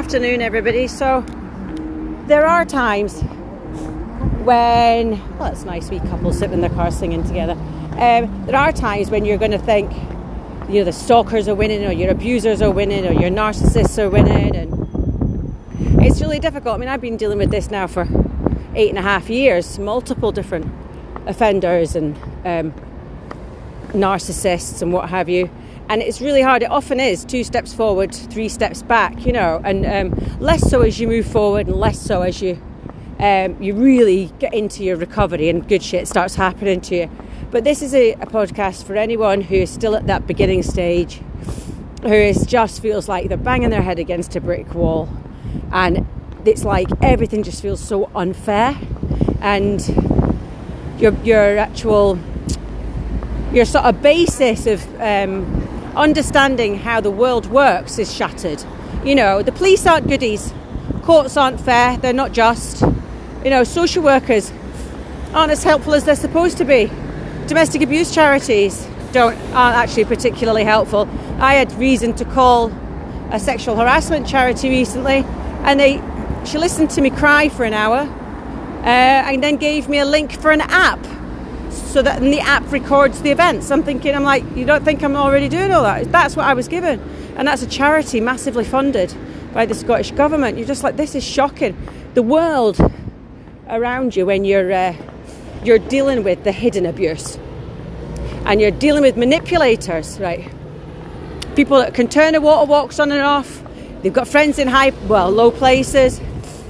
afternoon, everybody. So, there are times when, well, it's nice, we couple sitting in the car singing together. Um, there are times when you're going to think, you know, the stalkers are winning, or your abusers are winning, or your narcissists are winning, and it's really difficult. I mean, I've been dealing with this now for eight and a half years, multiple different offenders and um, narcissists and what have you. And it's really hard. It often is two steps forward, three steps back, you know, and um, less so as you move forward, and less so as you um, you really get into your recovery and good shit starts happening to you. But this is a, a podcast for anyone who is still at that beginning stage, who is just feels like they're banging their head against a brick wall, and it's like everything just feels so unfair, and your your actual your sort of basis of um, understanding how the world works is shattered. You know, the police aren't goodies, courts aren't fair, they're not just. You know, social workers aren't as helpful as they're supposed to be. Domestic abuse charities don't aren't actually particularly helpful. I had reason to call a sexual harassment charity recently, and they she listened to me cry for an hour, uh, and then gave me a link for an app so that the app records the events. I'm thinking, I'm like, you don't think I'm already doing all that? That's what I was given. And that's a charity massively funded by the Scottish Government. You're just like, this is shocking. The world around you when you're, uh, you're dealing with the hidden abuse and you're dealing with manipulators, right? People that can turn the water walks on and off. They've got friends in high, well, low places.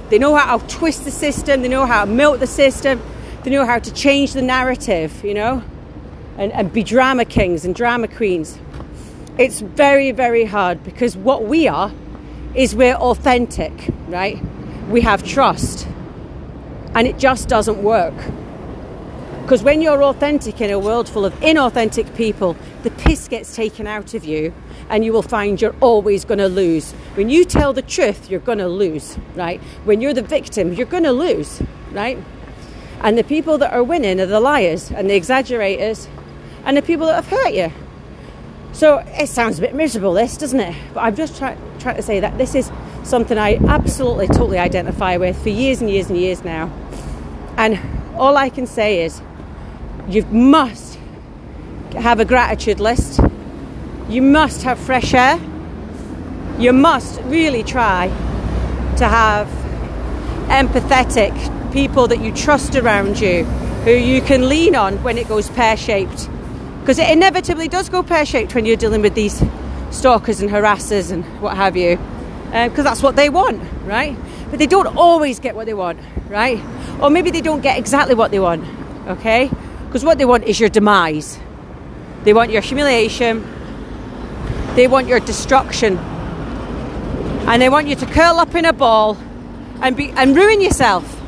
They know how to twist the system. They know how to milk the system they know how to change the narrative, you know, and, and be drama kings and drama queens. It's very, very hard because what we are is we're authentic, right? We have trust. And it just doesn't work. Because when you're authentic in a world full of inauthentic people, the piss gets taken out of you and you will find you're always going to lose. When you tell the truth, you're going to lose, right? When you're the victim, you're going to lose, right? And the people that are winning are the liars and the exaggerators and the people that have hurt you. So it sounds a bit miserable, this, doesn't it? But I'm just trying try to say that this is something I absolutely, totally identify with for years and years and years now. And all I can say is you must have a gratitude list, you must have fresh air, you must really try to have empathetic people that you trust around you, who you can lean on when it goes pear shaped. Because it inevitably does go pear shaped when you're dealing with these stalkers and harassers and what have you. Because uh, that's what they want, right? But they don't always get what they want, right? Or maybe they don't get exactly what they want, okay? Because what they want is your demise. They want your humiliation. They want your destruction. And they want you to curl up in a ball and be and ruin yourself.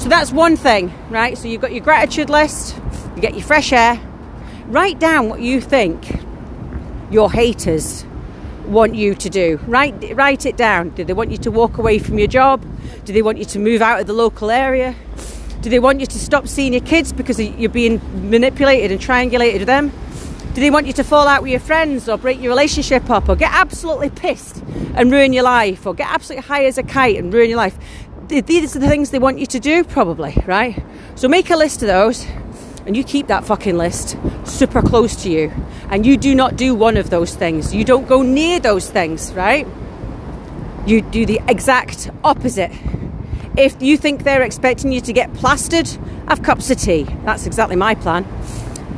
So that's one thing, right? So you've got your gratitude list, you get your fresh air. Write down what you think your haters want you to do. Write, write it down. Do they want you to walk away from your job? Do they want you to move out of the local area? Do they want you to stop seeing your kids because you're being manipulated and triangulated with them? Do they want you to fall out with your friends or break your relationship up or get absolutely pissed and ruin your life or get absolutely high as a kite and ruin your life? These are the things they want you to do, probably, right? So make a list of those and you keep that fucking list super close to you. And you do not do one of those things. You don't go near those things, right? You do the exact opposite. If you think they're expecting you to get plastered, have cups of tea. That's exactly my plan.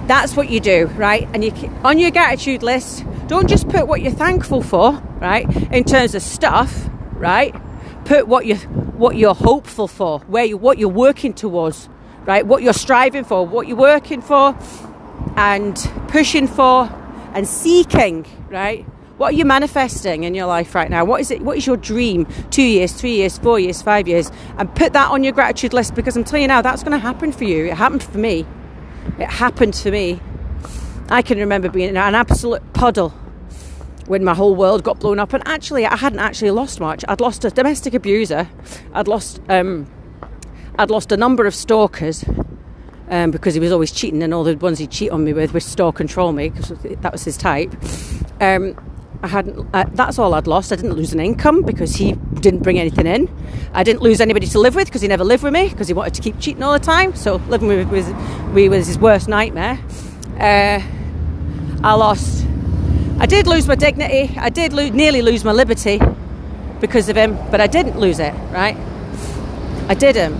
That's what you do, right? And you on your gratitude list, don't just put what you're thankful for, right? In terms of stuff, right? Put what you what you're hopeful for, where you, what you're working towards, right? What you're striving for, what you're working for, and pushing for, and seeking, right? What are you manifesting in your life right now? What is it? What is your dream? Two years, three years, four years, five years, and put that on your gratitude list because I'm telling you now, that's going to happen for you. It happened for me. It happened for me. I can remember being in an absolute puddle when my whole world got blown up. And actually, I hadn't actually lost much. I'd lost a domestic abuser. I'd lost um, I'd lost a number of stalkers um, because he was always cheating, and all the ones he'd cheat on me with would stalk control me because that was his type. Um, I hadn't. Uh, that's all I'd lost. I didn't lose an income because he didn't bring anything in. I didn't lose anybody to live with because he never lived with me because he wanted to keep cheating all the time. So living with me was, was his worst nightmare. Uh, I lost. I did lose my dignity. I did lo- nearly lose my liberty because of him, but I didn't lose it. Right? I didn't.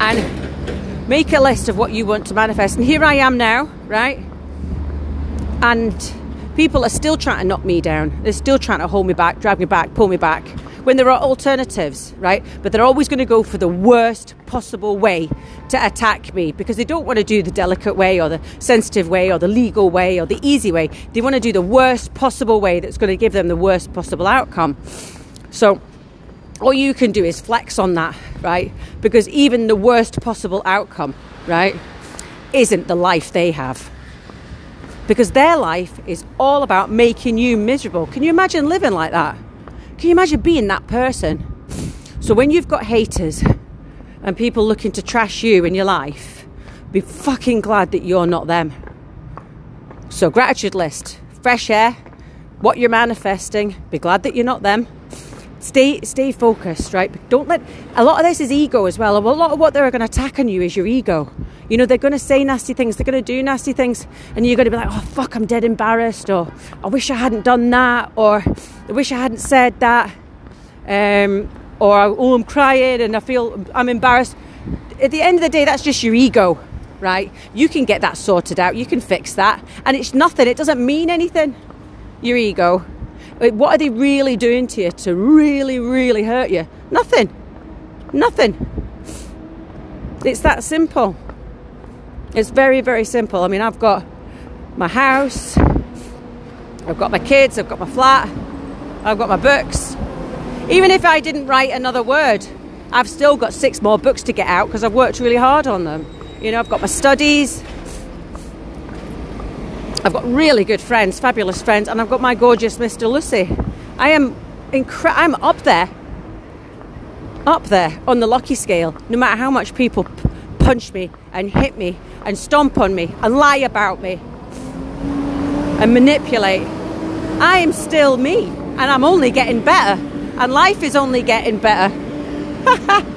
And make a list of what you want to manifest. And here I am now. Right? And people are still trying to knock me down. They're still trying to hold me back, drag me back, pull me back. When there are alternatives, right? But they're always going to go for the worst possible way to attack me because they don't want to do the delicate way or the sensitive way or the legal way or the easy way. They want to do the worst possible way that's going to give them the worst possible outcome. So, all you can do is flex on that, right? Because even the worst possible outcome, right, isn't the life they have because their life is all about making you miserable. Can you imagine living like that? Can you imagine being that person? So when you've got haters and people looking to trash you in your life, be fucking glad that you're not them. So gratitude list, fresh air, what you're manifesting, be glad that you're not them. Stay stay focused, right? Don't let a lot of this is ego as well. A lot of what they're going to attack on you is your ego. You know, they're going to say nasty things, they're going to do nasty things, and you're going to be like, oh, fuck, I'm dead embarrassed, or I wish I hadn't done that, or I wish I hadn't said that, um, or oh, I'm crying and I feel I'm embarrassed. At the end of the day, that's just your ego, right? You can get that sorted out, you can fix that, and it's nothing, it doesn't mean anything, your ego. What are they really doing to you to really, really hurt you? Nothing. Nothing. It's that simple. It's very, very simple. I mean, I've got my house, I've got my kids, I've got my flat, I've got my books. Even if I didn't write another word, I've still got six more books to get out because I've worked really hard on them. You know, I've got my studies, I've got really good friends, fabulous friends, and I've got my gorgeous Mr. Lucy. I am incre- I'm up there, up there on the lucky scale. No matter how much people p- punch me and hit me and stomp on me and lie about me and manipulate. I am still me and I'm only getting better and life is only getting better.